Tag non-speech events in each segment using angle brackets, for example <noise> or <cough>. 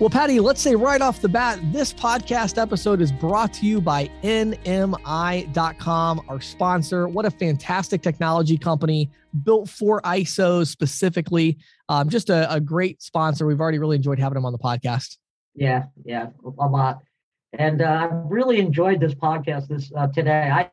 Well, Patty, let's say right off the bat, this podcast episode is brought to you by NMI.com, our sponsor. What a fantastic technology company built for ISOs specifically. Um, just a, a great sponsor. We've already really enjoyed having them on the podcast. Yeah, yeah, a lot. And uh, I've really enjoyed this podcast this uh, today. I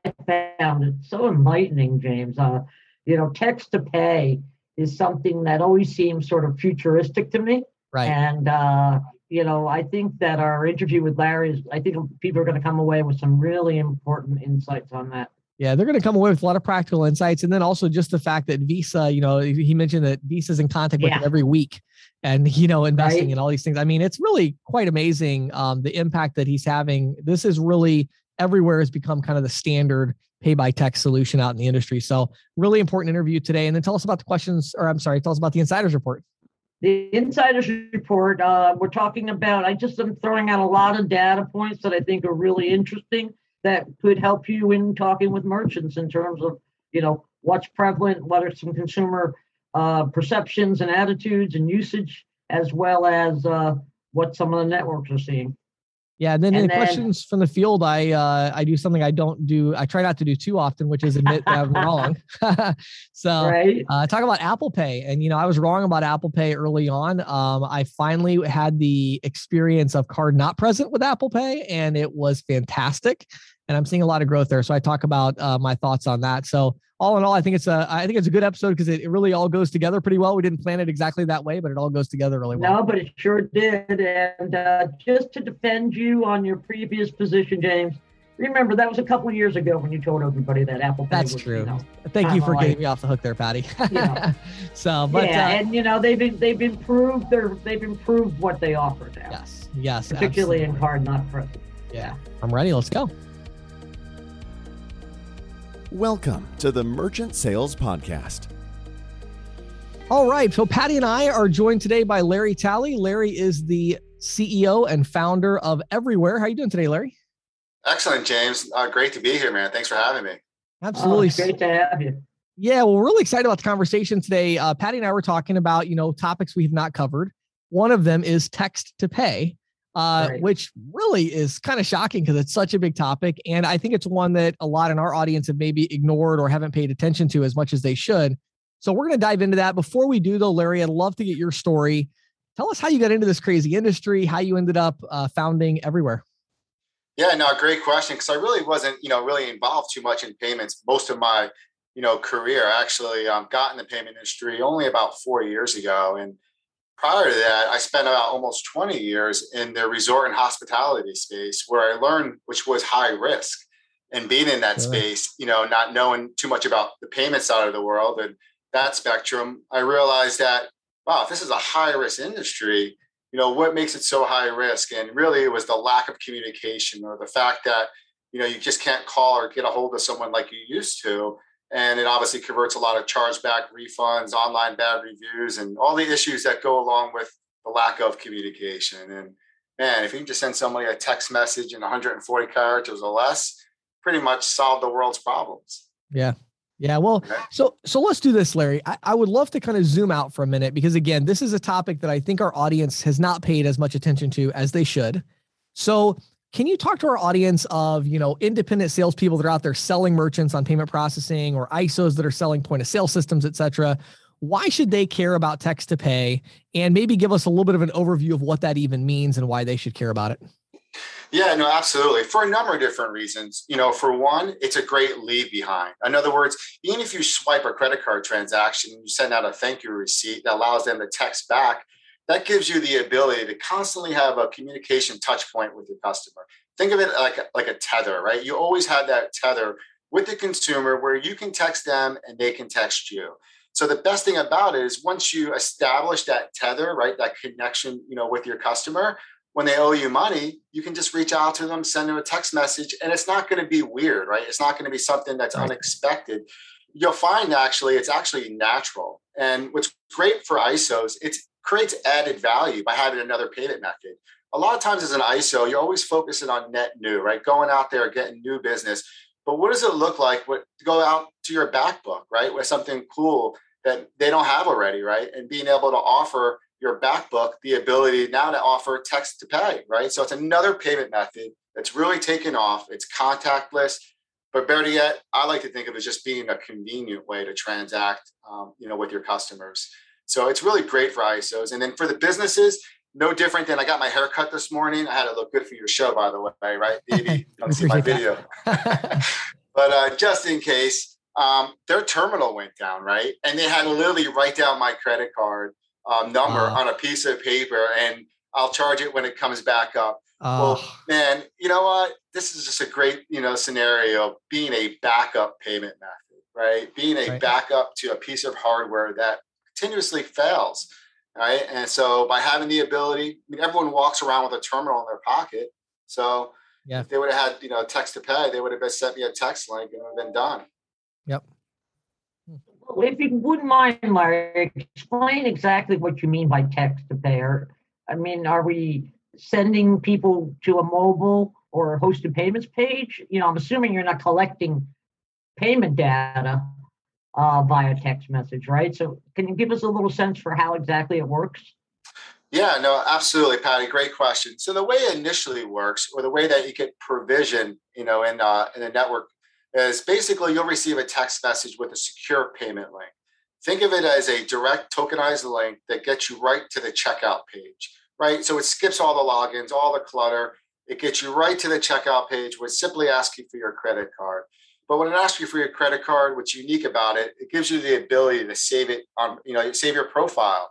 found it so enlightening, James. Uh, you know, text to pay is something that always seems sort of futuristic to me. Right. And uh, you know, I think that our interview with Larry is, I think people are going to come away with some really important insights on that. Yeah, they're going to come away with a lot of practical insights. And then also just the fact that Visa, you know, he mentioned that Visa's in contact with yeah. every week and, <laughs> you know, investing right. in all these things. I mean, it's really quite amazing um, the impact that he's having. This is really everyware has become kind of the standard pay by tech solution out in the industry. So, really important interview today. And then tell us about the questions, or I'm sorry, tell us about the insiders report the insiders report uh, we're talking about i just am throwing out a lot of data points that i think are really interesting that could help you in talking with merchants in terms of you know what's prevalent what are some consumer uh, perceptions and attitudes and usage as well as uh, what some of the networks are seeing yeah, and then and the then, questions from the field, I uh, I do something I don't do. I try not to do too often, which is admit that I'm <laughs> wrong. <laughs> so right. uh, talk about Apple Pay, and you know I was wrong about Apple Pay early on. Um, I finally had the experience of card not present with Apple Pay, and it was fantastic. And I'm seeing a lot of growth there. So I talk about uh, my thoughts on that. So all in all, I think it's a I think it's a good episode because it, it, really all goes together pretty well. We didn't plan it exactly that way, but it all goes together really well. No, but it sure did. And uh, just to defend you on your previous position, James, remember that was a couple of years ago when you told everybody that Apple. Pay That's was, true. You know, Thank you for like, getting me off the hook there, Patty. <laughs> know, <laughs> so, but yeah, uh, and you know they've they've improved their they've improved what they offer now. Yes, yes, particularly absolutely. in card not present. Yeah, I'm ready. Let's go. Welcome to the Merchant Sales Podcast. All right. So, Patty and I are joined today by Larry Talley. Larry is the CEO and founder of Everyware. How are you doing today, Larry? Excellent, James. Uh, great to be here, man. Thanks for having me. Absolutely. Oh, great to have you. Yeah, well, we're really excited about the conversation today. Uh, Patty and I were talking about, you know, topics we have not covered. One of them is text to pay uh, right. which really is kind of shocking because it's such a big topic. And I think it's one that a lot in our audience have maybe ignored or haven't paid attention to as much as they should. So we're going to dive into that. Before we do, though, Larry, I'd love to get your story. Tell us how you got into this crazy industry, how you ended up uh, founding Everyware. Yeah, no, great question. Because I really wasn't, you know, really involved too much in payments most of my, you know, career. Actually um, got in the payment industry only about four years ago, and prior to that, I spent about almost 20 years in the resort and hospitality space where I learned which was high risk. And being in that space, you know, not knowing too much about the payment side of the world and that spectrum, I realized that, wow, if this is a high risk industry, you know, what makes it so high risk? And really it was the lack of communication or the fact that, you know, you just can't call or get a hold of someone like you used to and it obviously converts a lot of chargeback refunds, online bad reviews, and all the issues that go along with the lack of communication. And man, if you can just send somebody a text message in 140 characters or less, pretty much solve the world's problems. Yeah. Yeah. Well, okay. so so let's do this, Larry. I, I would love to kind of zoom out for a minute because again, this is a topic that I think our audience has not paid as much attention to as they should. So can you talk to our audience of, you know, independent salespeople that are out there selling merchants on payment processing or ISOs that are selling point of sale systems, et cetera? Why should they care about text to pay? And maybe give us a little bit of an overview of what that even means and why they should care about it. Yeah, no, absolutely. For a number of different reasons. You know, for one, it's a great leave behind. In other words, even if you swipe a credit card transaction you send out a thank you receipt that allows them to text back, that gives you the ability to constantly have a communication touch point with your customer. Think of it like, like a tether, right? You always have that tether with the consumer where you can text them and they can text you. So the best thing about it is once you establish that tether, right, that connection, you know, with your customer, when they owe you money, you can just reach out to them, send them a text message, and it's not going to be weird, right? It's not going to be something that's unexpected. You'll find actually it's actually natural. And what's great for ISOs, it's creates added value by having another payment method. A lot of times as an ISO, you're always focusing on net new, right? Going out there, getting new business. But what does it look like what, to go out to your back book, right? With something cool that they don't have already, right? And being able to offer your back book the ability now to offer text to pay, right? So it's another payment method that's really taken off. It's contactless, but better yet, I like to think of it as just being a convenient way to transact, um, you know, with your customers. So it's really great for ISOs. And then for the businesses, no different than I got my hair cut this morning. I had to look good for your show, by the way, right? <laughs> Maybe see my video. <laughs> but uh, just in case, um, their terminal went down, right? And they had to literally write down my credit card um, number uh, on a piece of paper and I'll charge it when it comes back up. Uh, well, man, you know what? This is just a great, you know, scenario being a backup payment method, right? Being a right. backup to a piece of hardware that continuously fails, right? And so by having the ability, I mean, everyone walks around with a terminal in their pocket. So yeah. if they would have had, you know, text to pay, they would have just sent me a text link and it would have been done. Yep. If you wouldn't mind, Larry, explain exactly what you mean by text to pay. Or, I mean, are we sending people to a mobile or hosted payments page? You know, I'm assuming you're not collecting payment data uh, via text message, right? So, can you give us a little sense for how exactly it works? Yeah, no, absolutely, Patty. Great question. So the way it initially works, or the way that you get provision, you know, in uh, in a network is basically you'll receive a text message with a secure payment link. Think of it as a direct tokenized link that gets you right to the checkout page, right? So it skips all the logins, all the clutter. It gets you right to the checkout page, which simply asks you for your credit card. But when it asks you for your credit card, what's unique about it, it gives you the ability to save it on, you know, save your profile.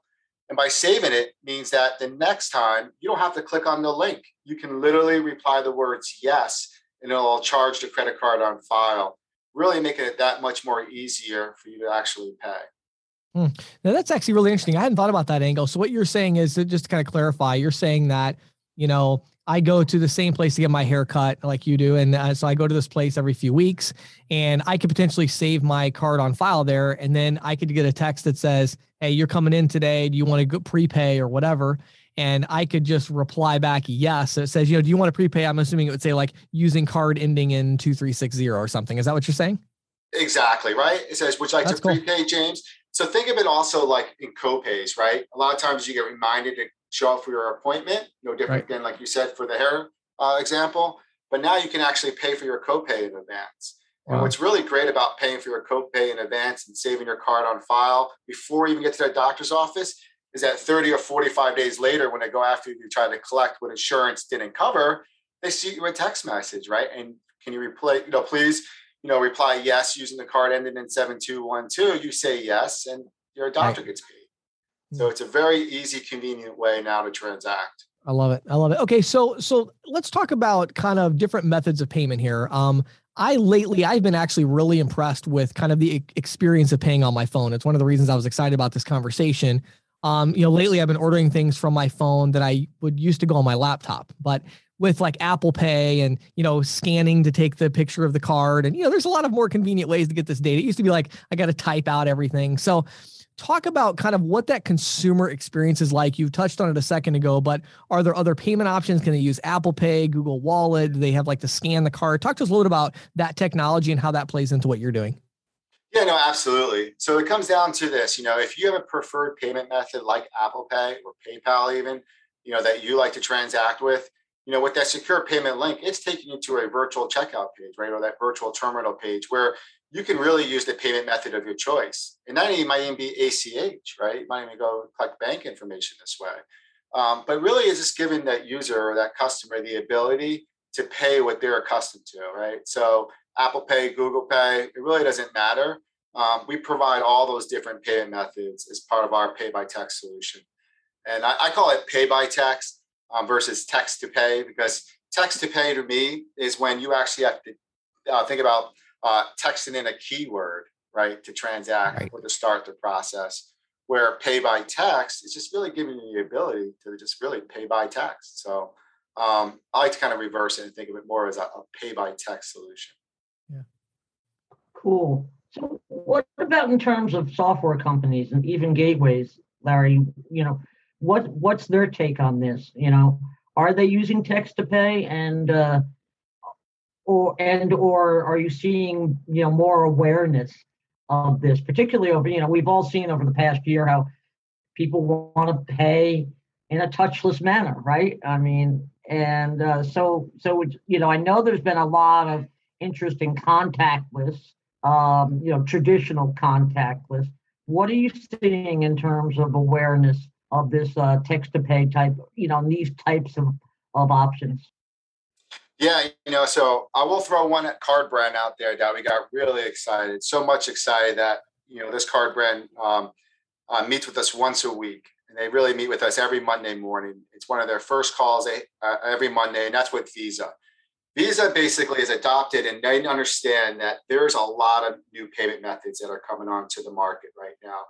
And by saving it means that the next time you don't have to click on the link. You can literally reply the words yes and it'll charge the credit card on file, really making it that much more easier for you to actually pay. Hmm. Now that's actually really interesting. I hadn't thought about that angle. So what you're saying is just to kind of clarify, you're saying that, you know, I go to the same place to get my hair cut like you do. And uh, so I go to this place every few weeks and I could potentially save my card on file there. And then I could get a text that says, Hey, you're coming in today. Do you want to go prepay or whatever? and I could just reply back yes. So it says, you know, do you want to prepay? I'm assuming it would say like using card ending in 2360 or something. Is that what you're saying? Exactly, right? It says, would you like That's to cool. prepay, James? So think of it also like in copays, right? A lot of times you get reminded to show up for your appointment, no different right. than like you said for the hair uh, example. But now you can actually pay for your copay in advance. Wow. And what's really great about paying for your copay in advance and saving your card on file before you even get to that doctor's office is that 30 or 45 days later, when they go after you to try to collect what insurance didn't cover, they see you a text message, right? And can you reply, you know, please, you know, reply yes using the card ending in 7212. You say yes, and your doctor right. gets paid. So it's a very easy, convenient way now to transact. I love it. I love it. Okay, so so let's talk about kind of different methods of payment here. Um, I lately I've been actually really impressed with kind of the experience of paying on my phone. It's one of the reasons I was excited about this conversation. Um, you know, lately I've been ordering things from my phone that I would used to go on my laptop, but with like Apple Pay and you know scanning to take the picture of the card, and you know, there's a lot of more convenient ways to get this data. It used to be like I got to type out everything. So, talk about kind of what that consumer experience is like. You touched on it a second ago, but are there other payment options? Can they use Apple Pay, Google Wallet? Do they have like to scan the card? Talk to us a little bit about that technology and how that plays into what you're doing. Yeah, no, absolutely. So it comes down to this, you know, if you have a preferred payment method like Apple Pay or PayPal, even, you know, that you like to transact with, you know, with that secure payment link, it's taking you to a virtual checkout page, right? Or that virtual terminal page where you can really use the payment method of your choice. And that might even be ACH, right? You might even go collect bank information this way. Um, but really, it's just giving that user or that customer the ability to pay what they're accustomed to, right? So Apple Pay, Google Pay, it really doesn't matter. Um, we provide all those different payment methods as part of our pay by text solution. And I, I call it pay by text um, versus text to pay because text to pay to me is when you actually have to uh, think about uh, texting in a keyword, right, to transact right. or to start the process. Where pay by text is just really giving you the ability to just really pay by text. So um, I like to kind of reverse it and think of it more as a, a pay by text solution. Yeah. Cool. So what about in terms of software companies and even gateways, Larry? You know, what what's their take on this? You know, are they using text to pay and uh, or and or are you seeing you know more awareness of this, particularly over you know we've all seen over the past year how people want to pay in a touchless manner, right? I mean, and uh, so so you know, I know there's been a lot of interest in contactless, um, you know, traditional contactless. What are you seeing in terms of awareness of this uh, text to pay type, you know, these types of, of options? Yeah, you know, so I will throw one card brand out there that we got really excited, so much excited that you know this card brand um, uh, meets with us once a week, and they really meet with us every Monday morning. It's one of their first calls uh, every Monday, and that's with Visa. Visa basically is adopted, and they understand that there's a lot of new payment methods that are coming onto the market right now.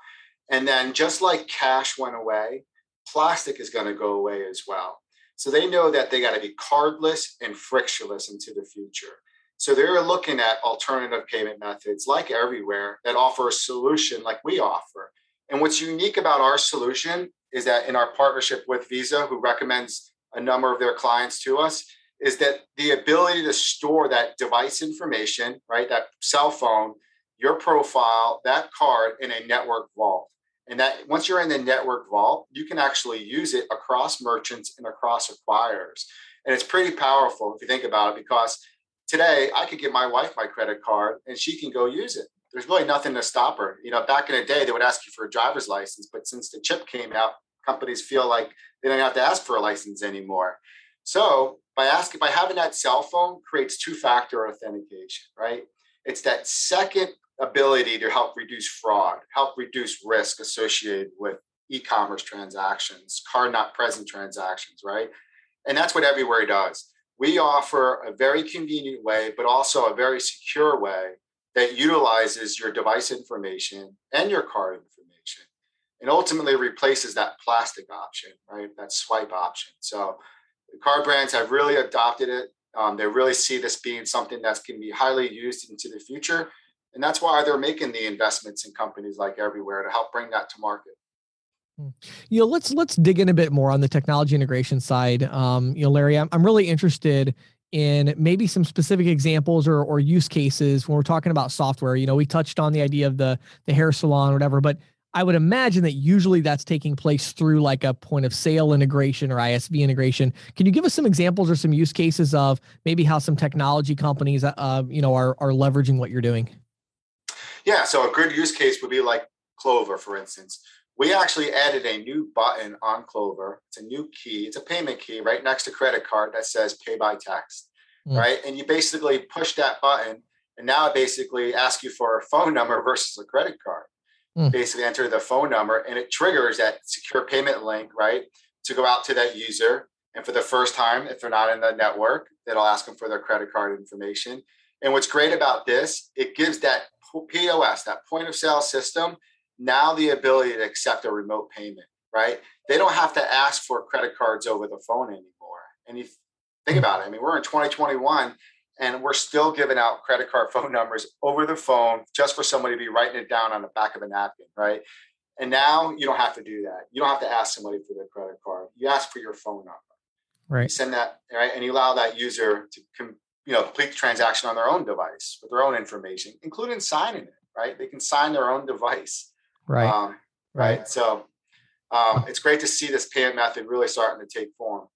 And then, just like cash went away, plastic is going to go away as well. So they know that they got to be cardless and frictionless into the future. So they're looking at alternative payment methods like everyware that offer a solution like we offer. And what's unique about our solution is that in our partnership with Visa, who recommends a number of their clients to us, is that the ability to store that device information, right, that cell phone, your profile, that card in a network vault. And that once you're in the network vault, you can actually use it across merchants and across acquirers. And it's pretty powerful if you think about it, because today I could give my wife my credit card and she can go use it. There's really nothing to stop her. You know, back in the day, they would ask you for a driver's license, but since the chip came out, companies feel like they don't have to ask for a license anymore. So by asking, by having that cell phone creates two-factor authentication, right? It's that second ability to help reduce fraud, help reduce risk associated with e-commerce transactions, card not present transactions, right? And that's what Everyware does. We offer a very convenient way, but also a very secure way that utilizes your device information and your card information and ultimately replaces that plastic option, right? That swipe option. So the card brands have really adopted it. Um, they really see this being something that's going to be highly used into the future and that's why they're making the investments in companies like everyware to help bring that to market hmm. you know let's let's dig in a bit more on the technology integration side um, you know larry I'm, I'm really interested in maybe some specific examples or, or use cases when we're talking about software you know we touched on the idea of the the hair salon or whatever but I would imagine that usually that's taking place through like a point of sale integration or ISV integration. Can you give us some examples or some use cases of maybe how some technology companies, uh, you know, are are leveraging what you're doing? Yeah, so a good use case would be like Clover, for instance. We actually added a new button on Clover. It's a new key. It's a payment key right next to credit card that says pay by text, mm. right? And you basically push that button, and now it basically asks you for a phone number <laughs> versus a credit card. Mm. Basically, enter the phone number, and it triggers that secure payment link, right, to go out to that user. And for the first time, if they're not in the network, it'll ask them for their credit card information. And what's great about this, it gives that POS, that point of sale system, now the ability to accept a remote payment, right? They don't have to ask for credit cards over the phone anymore. And you think about it, I mean, we're in 2021 and we're still giving out credit card phone numbers over the phone just for somebody to be writing it down on the back of a napkin, right? And now you don't have to do that. You don't have to ask somebody for their credit card. You ask for your phone number. Right. You send that, right? And you allow that user to com- you know, complete the transaction on their own device with their own information, including signing it, right? They can sign their own device. Right. Um, right. right. So um, it's great to see this payment method really starting to take form.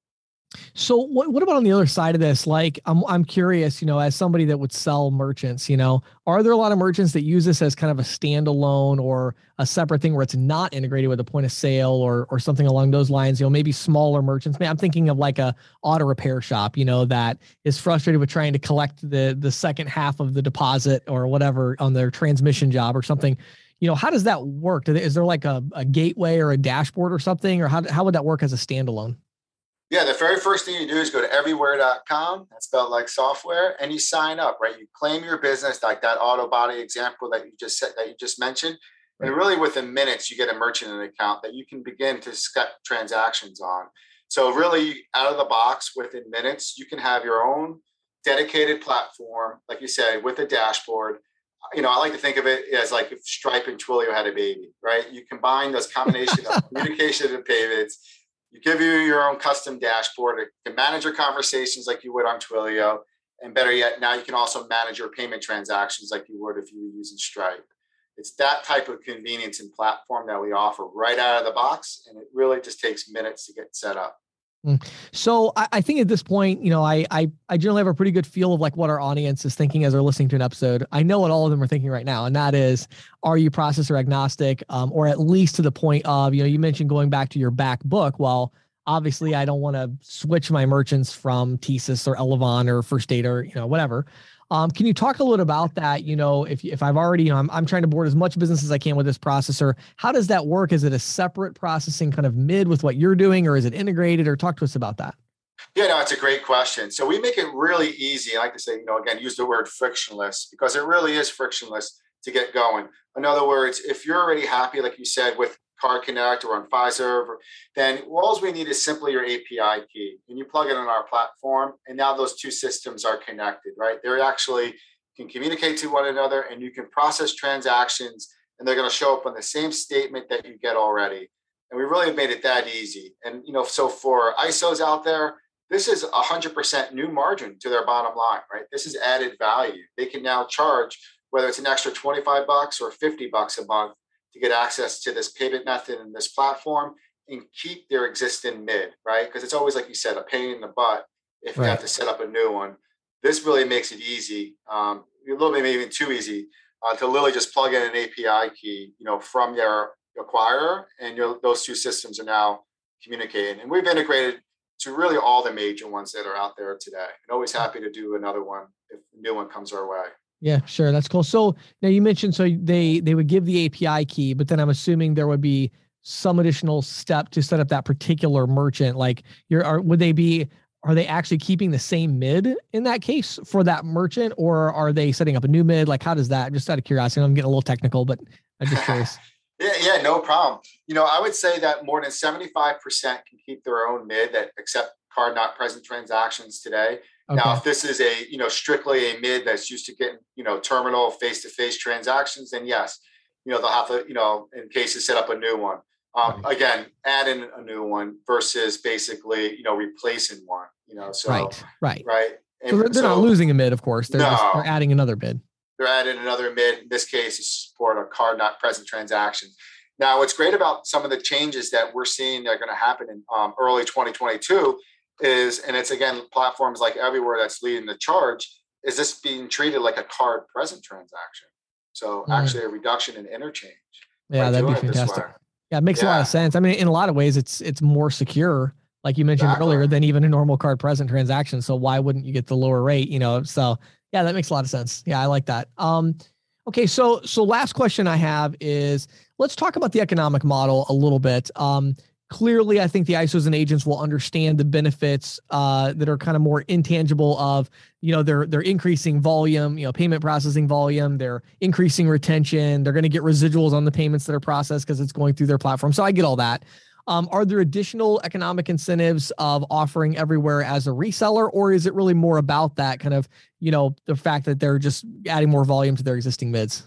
So what what about on the other side of this? Like I'm I'm curious, you know, as somebody that would sell merchants, you know, are there a lot of merchants that use this as kind of a standalone or a separate thing where it's not integrated with a point of sale or or something along those lines? You know, maybe smaller merchants. I'm thinking of like a auto repair shop, you know, that is frustrated with trying to collect the the second half of the deposit or whatever on their transmission job or something. You know, how does that work? Is there like a, a gateway or a dashboard or something, or how how would that work as a standalone? Yeah, the very first thing you do is go to everyware.com, that's spelled like software, and you sign up, right? You claim your business, like that auto body example that you just said that you just mentioned. And really within minutes, you get a merchant account that you can begin to set transactions on. So really out of the box within minutes, you can have your own dedicated platform, like you said, with a dashboard. You know, I like to think of it as like if Stripe and Twilio had a baby, right? You combine those combination of <laughs> communication and payments you give you your own custom dashboard to manage your conversations like you would on Twilio. And better yet, now you can also manage your payment transactions like you would if you were using Stripe. It's that type of convenience and platform that we offer right out of the box. And it really just takes minutes to get set up. Mm. So I, I, think at this point, you know, I, I I generally have a pretty good feel of like what our audience is thinking as they're listening to an episode. I know what all of them are thinking right now, and that is, are you processor agnostic, um, or at least to the point of, you know, you mentioned going back to your back book. Well, obviously, I don't want to switch my merchants from TSYS or Elavon or First Data or you know whatever. Um, can you talk a little about that? You know, if if I've already, you know, I'm, I'm trying to board as much business as I can with this processor. How does that work? Is it a separate processing kind of mid with what you're doing, or is it integrated? Or talk to us about that. Yeah, no, it's a great question. So we make it really easy. I like to say, you know, again, use the word frictionless because it really is frictionless to get going. In other words, if you're already happy, like you said, with Card Connect or on Fiserv, then all we need is simply your API key. And you plug it in our platform, and now those two systems are connected, right? They're actually can communicate to one another and you can process transactions and they're going to show up on the same statement that you get already. And we really made it that easy. And you know, so for ISOs out there, this is a hundred percent new margin to their bottom line, right? This is added value. They can now charge whether it's an extra 25 bucks or 50 bucks a month to get access to this payment method and this platform and keep their existing mid, right? Because it's always, like you said, a pain in the butt if right. you have to set up a new one. This really makes it easy, um, a little bit maybe even too easy, uh, to literally just plug in an API key, you know, from your acquirer, and your, those two systems are now communicating. And we've integrated to really all the major ones that are out there today. And always happy to do another one if a new one comes our way. Yeah, sure. That's cool. So now you mentioned so they they would give the API key, but then I'm assuming there would be some additional step to set up that particular merchant. Like you're are would they be are they actually keeping the same mid in that case for that merchant or are they setting up a new mid? Like how does that just out of curiosity? I'm getting a little technical, but I'm just curious. <laughs> yeah, yeah, no problem. You know, I would say that more than 75% can keep their own mid that accept card not present transactions today. Okay. Now, if this is a you know strictly a mid that's used to getting you know terminal face to face transactions, then yes, you know they'll have to you know in cases set up a new one. Um, right. Again, add in a new one versus basically you know replacing one. You know, so right, right, right. And so they're, they're so, not losing a mid, of course. They're, no, just, they're adding another mid. They're adding another mid. In this case, to support a card not present transaction. Now, what's great about some of the changes that we're seeing that are going to happen in um, early 2022 is, and it's again platforms like everyware that's leading the charge, is this being treated like a card present transaction? So mm. actually a reduction in interchange. Yeah, that'd be fantastic. Yeah, it makes yeah. a lot of sense. I mean, in a lot of ways, it's it's more secure, like you mentioned exactly. earlier, than even a normal card present transaction. So why wouldn't you get the lower rate? You know, so yeah, that makes a lot of sense. Yeah, I like that. Um, okay, so so last question I have is let's talk about the economic model a little bit. Um, clearly i think the isos and agents will understand the benefits uh, that are kind of more intangible of you know they're they're increasing volume you know payment processing volume they're increasing retention they're going to get residuals on the payments that are processed because it's going through their platform. So i get all that. Um, are there additional economic incentives of offering everyware as a reseller or is it really more about that kind of you know the fact that they're just adding more volume to their existing mids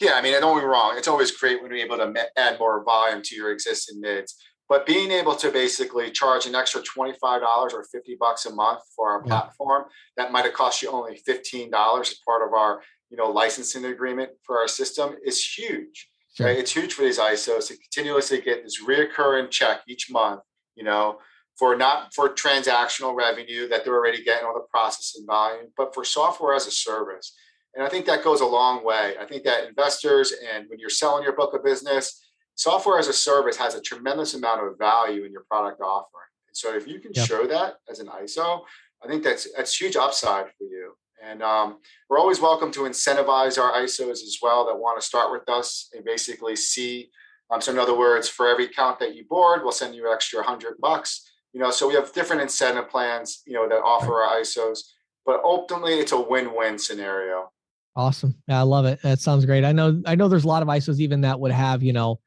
yeah, I mean, I don't get me wrong. It's always great when you're able to add more volume to your existing mids. But being able to basically charge an extra $25 or 50 bucks a month for our yeah. platform, that might have cost you only $15 as part of our, you know, licensing agreement for our system is huge. Sure. Right? It's huge for these ISOs to continuously get this reoccurring check each month, you know, for not for transactional revenue that they're already getting on the processing volume, but for software as a service. And I think that goes a long way. I think that investors and when you're selling your book of business, software as a service has a tremendous amount of value in your product offering. And so if you can yep. show that as an ISO, I think that's that's huge upside for you. And um, we're always welcome to incentivize our ISOs as well that want to start with us and basically see. Um, so in other words, for every account that you board, we'll send you an extra hundred bucks. You know, so we have different incentive plans, you know, that offer our ISOs. But ultimately, it's a win-win scenario. Awesome. Yeah, I love it. That sounds great. I know I know there's a lot of ISOs even that would have, you know,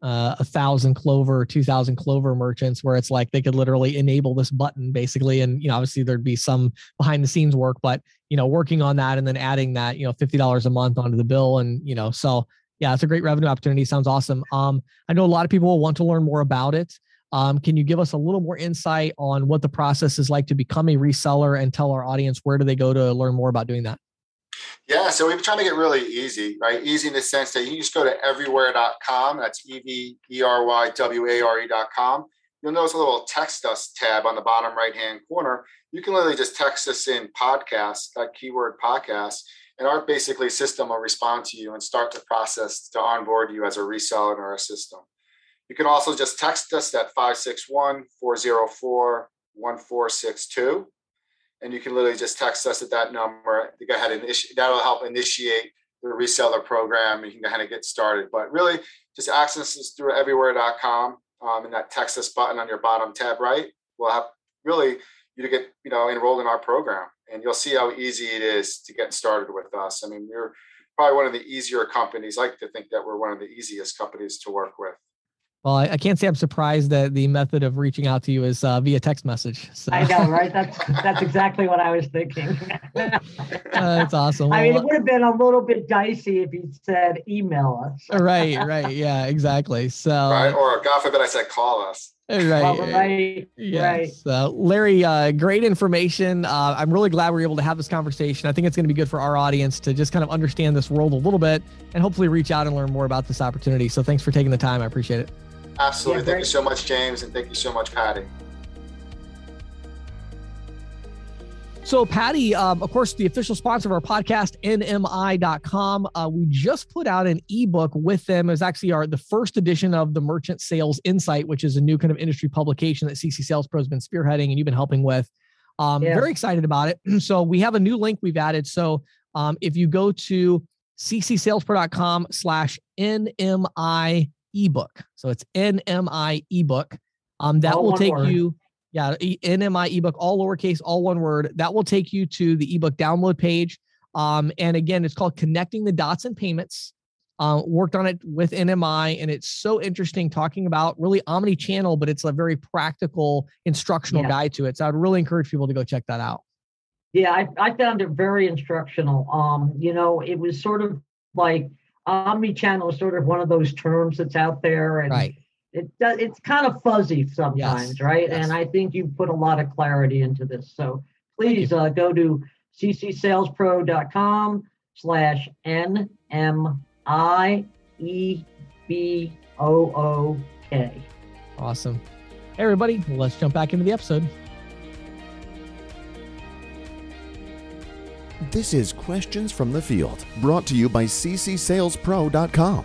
uh, a thousand clover, two thousand clover merchants where it's like they could literally enable this button basically. And you know, obviously there'd be some behind the scenes work, but you know, working on that and then adding that, you know, fifty dollars a month onto the bill. And, you know, so yeah, it's a great revenue opportunity. Sounds awesome. Um, I know a lot of people will want to learn more about it. Um, can you give us a little more insight on what the process is like to become a reseller and tell our audience where do they go to learn more about doing that? Yeah, so we've trying to make it really easy, right? Easy in the sense that you just go to everyware.com. That's E V E R Y W A R E.com. You'll notice a little text us tab on the bottom right hand corner. You can literally just text us in podcast, that keyword podcast, and our basically system will respond to you and start the process to onboard you as a reseller in our system. You can also just text us at 561 404 1462 and you can literally just text us at that number go ahead and that'll help initiate the reseller program you can ahead and get started. But really, just access us through everyware.com um, and that text us button on your bottom tab right We'll have really you to get you know enrolled in our program and you'll see how easy it is to get started with us. I mean, we're probably one of the easier companies. I like to think that we're one of the easiest companies to work with. Well, I, I, can't say I'm surprised that the method of reaching out to you is uh, via text message. So. I know, right? That's <laughs> that's exactly what I was thinking. uh, that's awesome. Well, <laughs> I mean, it would have been a little bit dicey if you said email us. right, right, yeah, exactly. So, right, or God forbid I said call us. Right, right, yes. right. So, Larry, uh, great information. Uh, I'm really glad we are able to have this conversation. I think it's going to be good for our audience to just kind of understand this world a little bit and hopefully reach out and learn more about this opportunity. So, thanks for taking the time. I appreciate it. Absolutely. Yeah, thank you so much, James, and thank you so much, Patty. So, Patty, um, of course, the official sponsor of our podcast, NMI.com. Uh, we just put out an ebook with them. It was actually our the first edition of the Merchant Sales Insight, which is a new kind of industry publication that CC Sales Pro has been spearheading and you've been helping with. Um, yeah. Very excited about it. <clears throat> So, we have a new link we've added. So, um, if you go to ccsalespro.com slash NMI ebook. So it's NMI ebook. Um, that all will take word. you, yeah, NMI ebook, all lowercase, all one word. That will take you to the ebook download page. Um, and again, it's called Connecting the Dots and Payments. Um, worked on it with NMI, and it's so interesting talking about really omni channel, but it's a very practical instructional yeah. guide to it. So I'd really encourage people to go check that out. Yeah, I, I found it very instructional. Um, you know, it was sort of like omni-channel is sort of one of those terms that's out there and right. It does it's kind of fuzzy sometimes yes. right? yes. and i think you put a lot of clarity into this. So please uh, go to ccsalespro.com slash n m i e b o o k. Awesome. Hey everybody let's jump back into the episode. This is Questions from the Field, brought to you by ccsalespro.com,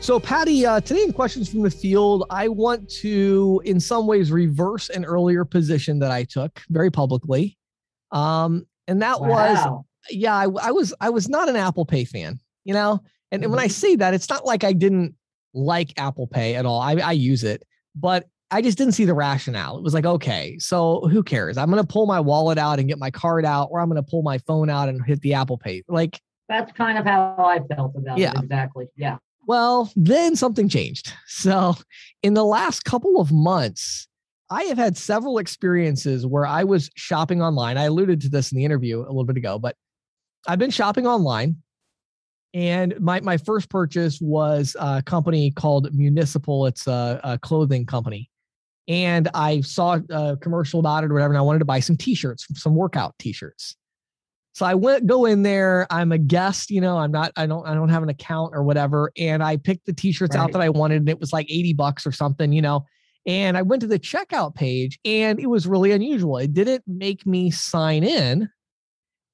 So, Patty, uh, today in questions from the field, I want to, in some ways, reverse an earlier position that I took very publicly, um, and that wow. was, yeah, I, I, was, I was not an Apple Pay fan, you know. And, and when I mm-hmm. say that, it's not like I didn't like Apple Pay at all. I, I use it, but I just didn't see the rationale. It was like, okay, so who cares? I'm going to pull my wallet out and get my card out, or I'm going to pull my phone out and hit the Apple Pay. Like, that's kind of how I felt about yeah. it. Exactly. Yeah. Well, then something changed. So, in the last couple of months, I have had several experiences where I was shopping online. I alluded to this in the interview a little bit ago, but I've been shopping online. And my, my first purchase was a company called Municipal. It's a, a clothing company. And I saw a commercial about it or whatever, and I wanted to buy some t shirts, some workout t shirts. So I went go in there. I'm a guest, you know. I'm not. I don't. I don't have an account or whatever. And I picked the t-shirts right. out that I wanted, and it was like 80 bucks or something, you know. And I went to the checkout page, and it was really unusual. It didn't make me sign in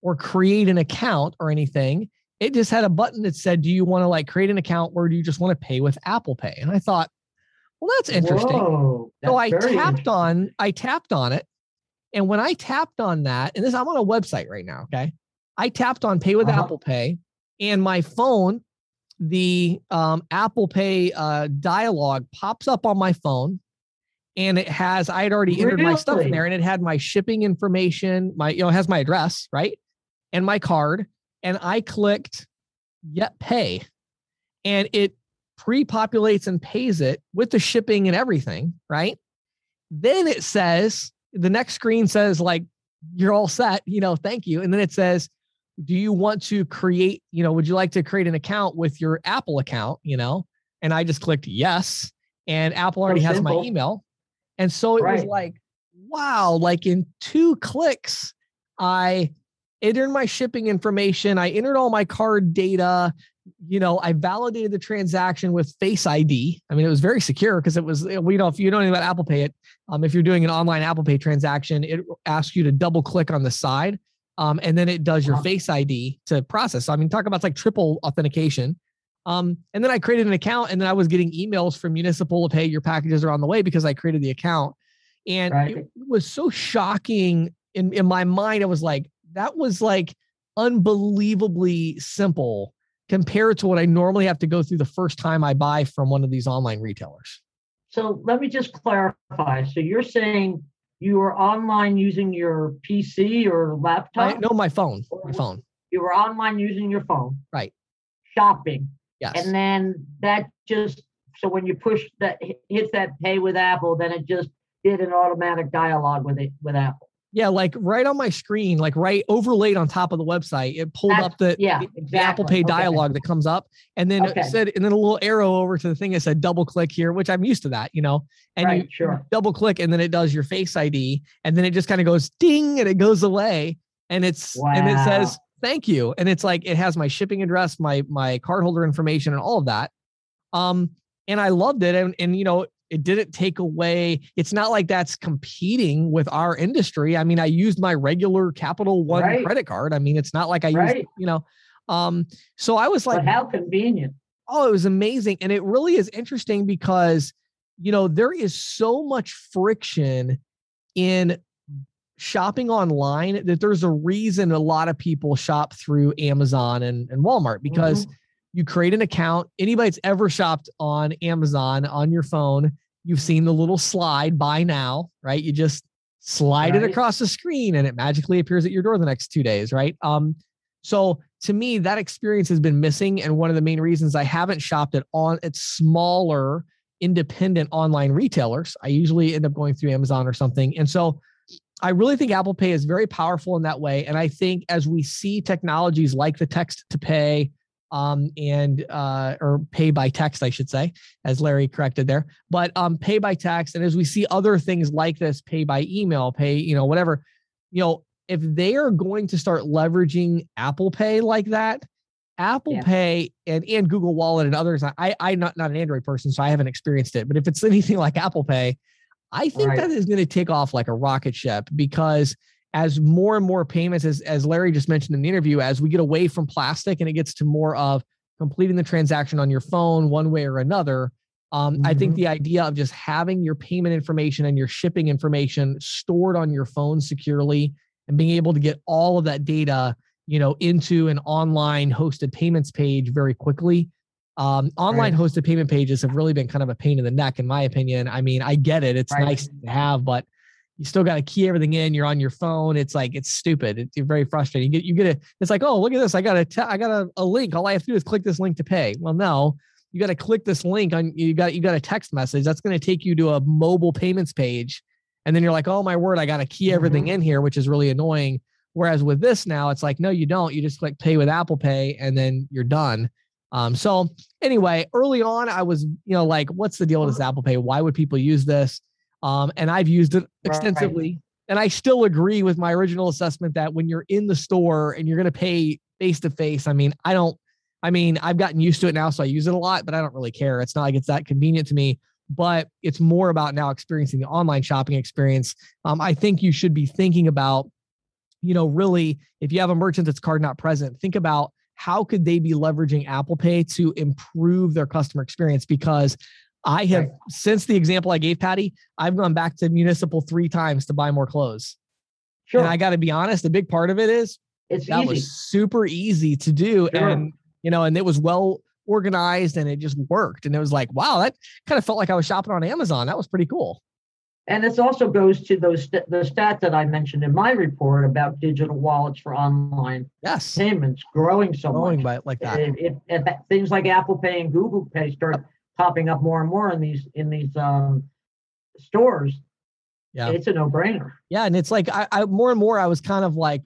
or create an account or anything. It just had a button that said, "Do you want to like create an account, or do you just want to pay with Apple Pay?" And I thought, well, that's interesting. Whoa, that's so I tapped on. I tapped on it, and when I tapped on that, and this, I'm on a website right now, okay? I tapped on pay with uh-huh. Apple Pay, and my phone, the um, Apple Pay uh, dialog pops up on my phone. And it has, I had already entered really? my stuff in there and it had my shipping information, my, you know, it has my address, right? And my card. And I clicked Yet Pay. and it pre-populates and pays it with the shipping and everything, right? Then it says the next screen says like you're all set, you know, thank you. And then it says, do you want to create, you know, would you like to create an account with your Apple account, you know? And I just clicked yes. And Apple already has my email. And so it right. was like, wow, like in two clicks, I entered my shipping information, I entered all my card data, you know, I validated the transaction with Face ID. I mean, it was very secure because it was, we know, if you know anything about Apple Pay, it, um, if you're doing an online Apple Pay transaction, it asks you to double click on the side, um, and then it does your Face ID to process. So, I mean, talk about like triple authentication. Um, and then I created an account, and then I was getting emails from Municipal to pay your packages are on the way because I created the account, and right. it was so shocking in in my mind. I was like, that was like unbelievably simple compared to what I normally have to go through the first time I buy from one of these online retailers. So let me just clarify. So you're saying you were online using your PC or laptop? I, no, my phone. My phone. You were online using your phone. Right. Shopping. Yes. And then that just so when you push that hit that pay with Apple, then it just did an automatic dialogue with it with Apple. Yeah, like right on my screen, like right overlaid on top of the website, it pulled That's, up the, yeah, the, exactly. Apple Pay dialog okay. that comes up, and then okay. it said, and then a little arrow over to the thing that said double click here, which I'm used to that, you know. And right, you sure. double click, and then it does your Face ID, and then it just kind of goes ding, and it goes away, and it's wow. and it says thank you, and it's like it has my shipping address, my my cardholder information, and all of that. Um, and I loved it, and and you know it didn't take away it's not like that's competing with our industry i mean i used my regular capital one right. credit card i mean it's not like i right. used you know um so i was like but how convenient oh it was amazing and it really is interesting because you know there is so much friction in shopping online that there's a reason a lot of people shop through amazon and, and walmart because mm-hmm you create an account. Anybody that's ever shopped on Amazon on your phone, you've seen the little slide buy now, right? You just slide right. it across the screen and it magically appears at your door the next two days, right? Um, so to me, that experience has been missing. And one of the main reasons I haven't shopped at on at smaller independent online retailers. I usually end up going through Amazon or something. And so I really think Apple Pay is very powerful in that way. And I think as we see technologies like the text to pay, um, and uh, or pay by text, I should say, as Larry corrected there. But um, pay by text, and as we see other things like this, pay by email, pay, you know, whatever, you know, if they are going to start leveraging Apple Pay like that, Apple yeah. Pay and, and Google Wallet and others, I I'm not not an Android person, so I haven't experienced it. But if it's <laughs> anything like Apple Pay, I think right. that is going to take off like a rocket ship because as more and more payments, as, as Larry just mentioned in the interview, as we get away from plastic and it gets to more of completing the transaction on your phone one way or another, um, mm-hmm. I think mm-hmm. the idea of just having your payment information and your shipping information stored on your phone securely and being able to get all of that data, you know, into an online hosted payments page very quickly. Um, online right. hosted payment pages have really been kind of a pain in the neck, in my opinion. I mean, I get it; it's right. nice to have, but you still got to key everything in. You're on your phone. It's like it's stupid. It's very frustrating. You get you get a. It's like oh look at this. I got a I got a, a link. All I have to do is click this link to pay. Well no, you got to click this link on. You got you got a text message that's going to take you to a mobile payments page, and then you're like oh my word I got to key everything mm-hmm. in here, which is really annoying. Whereas with this now, it's like no you don't. You just click pay with Apple Pay and then you're done. Um, so anyway, early on, I was, you know, like, what's the deal with this Apple Pay? Why would people use this? Um, and I've used it extensively. Right. And I still agree with my original assessment that when you're in the store and you're going to pay face to face, I mean, I don't, I mean, I've gotten used to it now, so I use it a lot, but I don't really care. It's not like it's that convenient to me, but it's more about now experiencing the online shopping experience. Um, I think you should be thinking about, you know, really, if you have a merchant that's card not present, think about how could they be leveraging Apple Pay to improve their customer experience because I have right. since the example I gave Patty, I've gone back to municipal three times to buy more clothes. Sure. And I got to be honest, a big part of it is it's that easy. was super easy to do. Sure. And, you know, and it was well organized and it just worked. And it was like, wow, that kind of felt like I was shopping on Amazon. That was pretty cool. And this also goes to those st- the stats that I mentioned in my report about digital wallets for online yes. payments growing so growing much. By, like that. It, it, it, things like Apple Pay and Google Pay start popping up more and more in these in these um, stores. Yeah, it's a no brainer. Yeah, and it's like I, I more and more I was kind of like,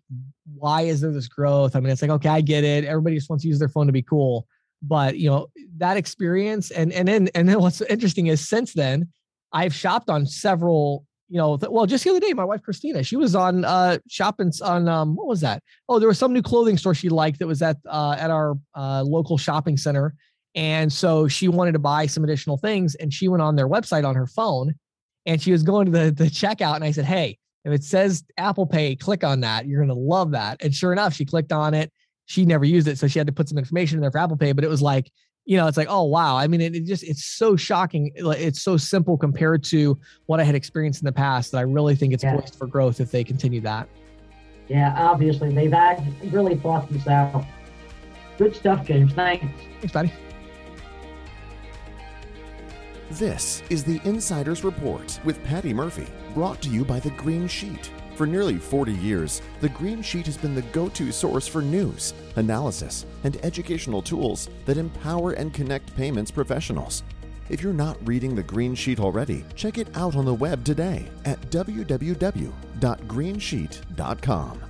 why is there this growth? I mean, it's like okay, I get it. Everybody just wants to use their phone to be cool, but you know that experience and and then and then what's interesting is since then I've shopped on several, you know, well, just the other day, my wife Christina, she was on uh shopping on um what was that? Oh, there was some new clothing store she liked that was at uh at our uh local shopping center. And so she wanted to buy some additional things and she went on their website on her phone and she was going to the, the checkout and I said, Hey, if it says Apple Pay, click on that. You're gonna love that. And sure enough, she clicked on it. She never used it, so she had to put some information in there for Apple Pay, but it was like you know, it's like, oh wow. I mean, it, it, just it's so shocking. It's so simple compared to what I had experienced in the past that I really think it's yeah. poised for growth if they continue that. Yeah, obviously they've really thought this out. Good stuff, James. Thanks. Thanks, buddy. This is the Insider's Report with Patty Murphy, brought to you by the Green Sheet. For nearly 40 years, the Green Sheet has been the go to source for news, analysis, and educational tools that empower and connect payments professionals. If you're not reading the Green Sheet already, check it out on the web today at www.greensheet.com.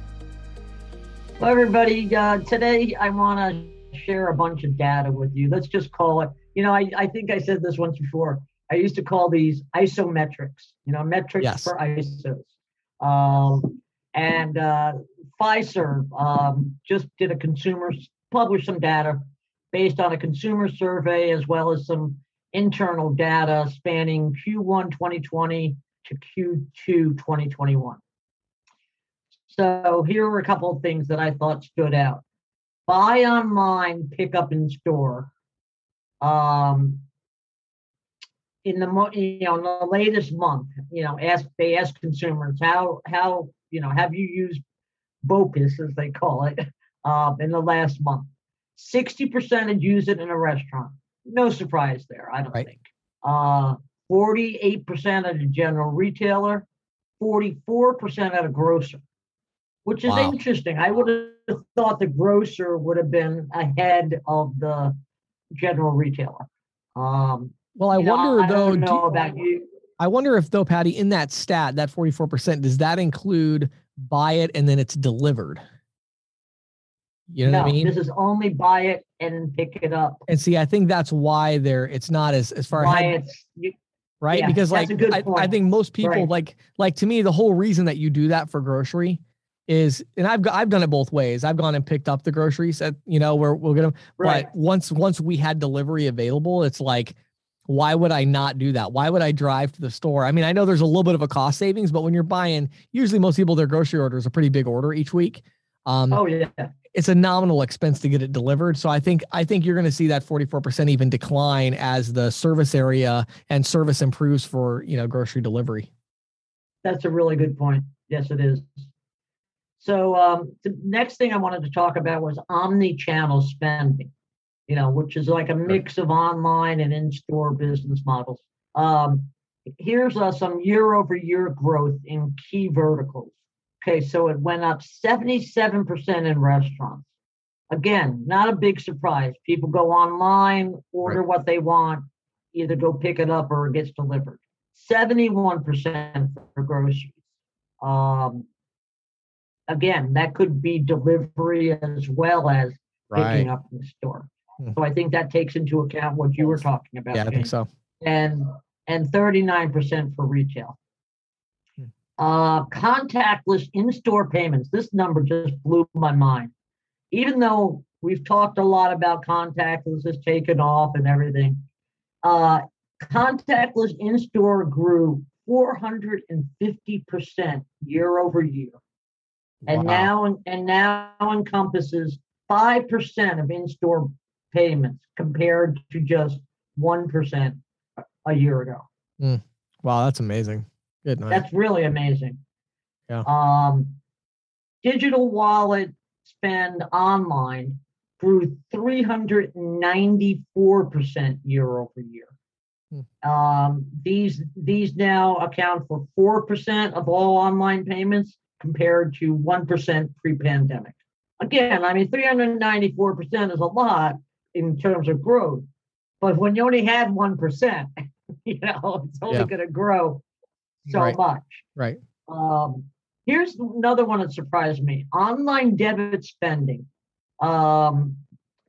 Well, everybody, uh, today I want to share a bunch of data with you. Let's just call it, you know, I, I think I said this once before. I used to call these isometrics, you know, metrics yes. for ISOs. Um, and uh, Fiserv um, just did a consumer, published some data based on a consumer survey as well as some internal data spanning Q1 2020 to Q2 2021. So here are a couple of things that I thought stood out. Buy online, pick up in store. Um, in the you know in the latest month, you know, ask they ask consumers how how you know have you used BOPIS as they call it <laughs> um, in the last month. Sixty percent had used it in a restaurant. No surprise there, I don't right. think. Uh, 48% at a general retailer, 44% at a grocer, which is wow. interesting. I would have thought the grocer would have been ahead of the general retailer. Um, well, I wonder know, though. I know about you. I wonder if though, Patty, in that stat, that forty-four percent, does that include buy it and then it's delivered? You know no, what I mean? This is only buy it and pick it up. And see, I think that's why there it's not as as far ahead. You, right? Yeah, because like I, I, think most people right. like like to me, the whole reason that you do that for grocery is and I've I've done it both ways. I've gone and picked up the groceries at you know where we'll get them. Right. But once once we had delivery available, it's like why would I not do that? Why would I drive to the store? I mean, I know there's a little bit of a cost savings, but when you're buying, usually most people their grocery order is a pretty big order each week. Um, oh yeah, it's a nominal expense to get it delivered. So I think I think you're going to see that 44% even decline as the service area and service improves for you know grocery delivery. That's a really good point. Yes, it is. So um, the next thing I wanted to talk about was omni-channel spending you know, which is like a mix of online and in-store business models. Um, here's uh, some year-over-year growth in key verticals. Okay, so it went up 77% in restaurants. Again, not a big surprise. People go online, order right. what they want, either go pick it up or it gets delivered. 71% for groceries. Um, again, that could be delivery as well as right. picking up in the store. Hmm. So I think that takes into account what you were talking about. Yeah, I think so. And and 39% for retail. Hmm. Uh, contactless in-store payments. This number just blew my mind. Even though we've talked a lot about contactless has taken off and everything, uh, contactless in-store grew 450% year over year, and wow. now and now encompasses five percent of in-store payments compared to just 1% a year ago. Mm. Wow, that's amazing. Good night. That's really amazing. Yeah. Um, digital wallet spend online grew 394% year over year. Hmm. Um, these these now account for four percent of all online payments, compared to one percent pre-pandemic. Again, I mean, three hundred ninety-four percent is a lot in terms of growth, but when you only had one percent, <laughs> you know, it's only yeah. going to grow so right. much. Right. Um, here's another one that surprised me: online debit spending um,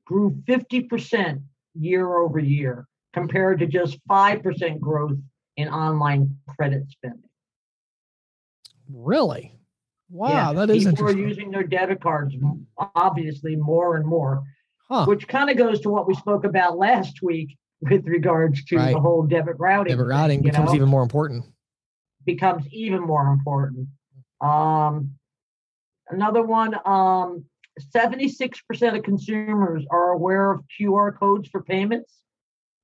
grew fifty percent year over year compared to just 5% growth in online credit spending. Really? Wow, yeah, that is people are using their debit cards obviously more and more, huh. which kind of goes to what we spoke about last week with regards to right. the whole debit routing. Debit routing thing, becomes know? even more important. Becomes even more important. Um, another one, um, 76% of consumers are aware of QR codes for payments.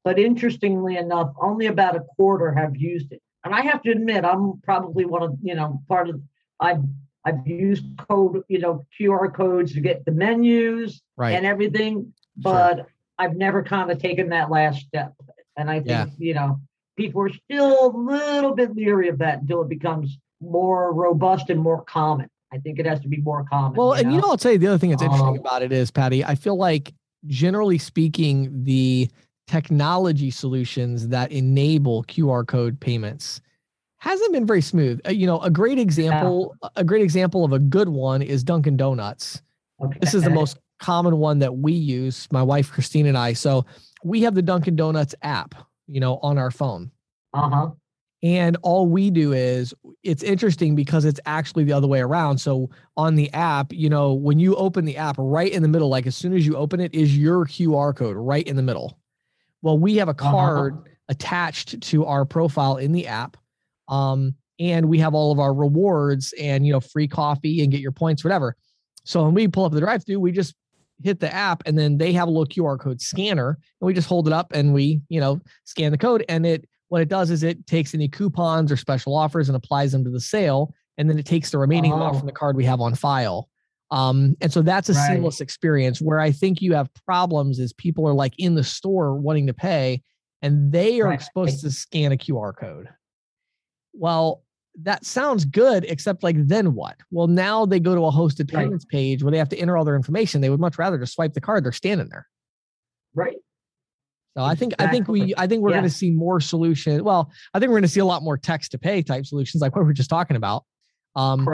But interestingly enough, only about a quarter have used it. And I have to admit, I'm probably one of, you know, part of, I've, I've used code, you know, QR codes to get the menus right. and everything, but sure. I've never kind of taken that last step. And I think, yeah. you know, people are still a little bit leery of that until it becomes more robust and more common. I think it has to be more common. Well, you and know? you know, I'll tell you the other thing that's interesting um, about it is, Patty, I feel like generally speaking, the technology solutions that enable QR code payments hasn't been very smooth. Uh, you know, a great example, yeah. a great example of a good one is Dunkin' Donuts. Okay. This is the most common one that we use, my wife Christine and I. So we have the Dunkin' Donuts app, you know, on our phone. Uh-huh. And all we do is it's interesting because it's actually the other way around. So on the app, you know, when you open the app right in the middle, like as soon as you open it, is your QR code right in the middle. Well, we have a uh-huh. card uh-huh. attached to our profile in the app. Um, and we have all of our rewards and you know free coffee and get your points whatever so when we pull up the drive through we just hit the app and then they have a little qr code scanner and we just hold it up and we you know scan the code and it what it does is it takes any coupons or special offers and applies them to the sale and then it takes the remaining oh. amount from the card we have on file um, and so that's a right. seamless experience where I think you have problems is people are like in the store wanting to pay and they are right. supposed to scan a QR code. Well, that sounds good, except like then what? Well, now they go to a hosted payments right. page where they have to enter all their information. They would much rather just swipe the card. They're standing there. Right. So I think exactly. I think we I think we're yeah. going to see more solutions. Well, I think we're going to see a lot more text to pay type solutions like what we were just talking about. Um,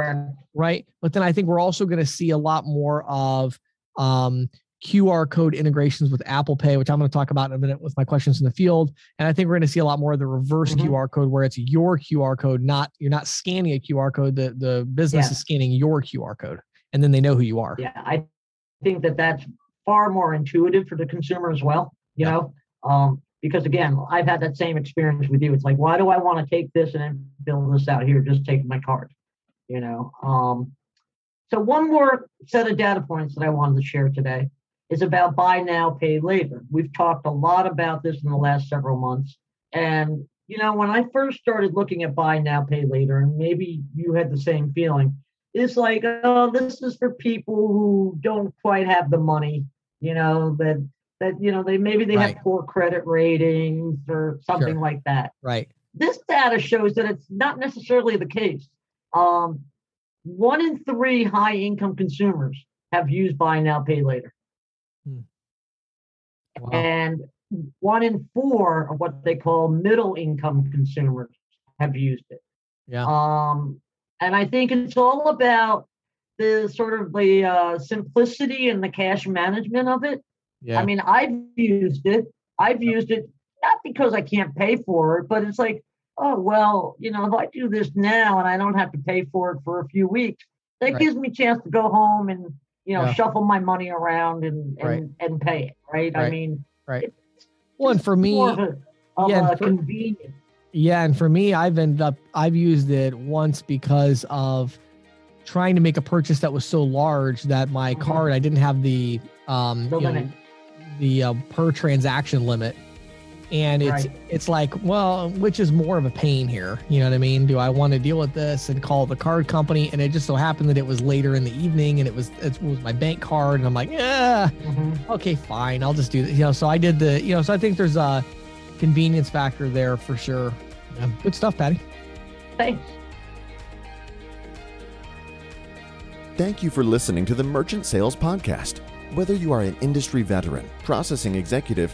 right. But then I think we're also going to see a lot more of um, QR code integrations with Apple Pay, which I'm going to talk about in a minute with my questions in the field. And I think we're going to see a lot more of the reverse mm-hmm. QR code where it's your QR code, not you're not scanning a QR code. The the business yeah. is scanning your QR code, and then they know who you are. Yeah, I think that that's far more intuitive for the consumer as well. You yeah. know, um, because again, I've had that same experience with you. It's like, why do I want to take this and then build this out here? Just take my card you know. Um, so one more set of data points that I wanted to share today is about buy now, pay later. We've talked a lot about this in the last several months. And, you know, when I first started looking at buy now, pay later, and maybe you had the same feeling, it's like, oh, this is for people who don't quite have the money, you know, that that you know they maybe they right. have poor credit ratings or something sure. like that. Right. This data shows that it's not necessarily the case. Um, one in three high income consumers have used buy now, pay later. Wow. And one in four of what they call middle income consumers have used it. Yeah. Um, and I think it's all about the sort of the uh, simplicity and the cash management of it. Yeah. I mean, I've used it. I've used it not because I can't pay for it, but it's like oh, well, you know, if I do this now and I don't have to pay for it for a few weeks, that right. gives me a chance to go home and, you know, yeah. shuffle my money around and, and, right. and pay it. Right? right. I mean, right. Well, and for me, of a, of yeah, for, convenience. Yeah. And for me, I've ended up, I've used it once because of trying to make a purchase that was so large that my mm-hmm. card, I didn't have the, um, the, know, the uh, per transaction limit and it's right. it's like well which is more of a pain here you know what i mean do i want to deal with this and call the card company and it just so happened that it was later in the evening and it was it was my bank card and i'm like yeah mm-hmm. okay fine i'll just do this you know so i did the you know so i think there's a convenience factor there for sure. Yeah, good stuff, Patty. Thanks. Thank you for listening to the Merchant Sales Podcast. Whether you are an industry veteran, processing executive,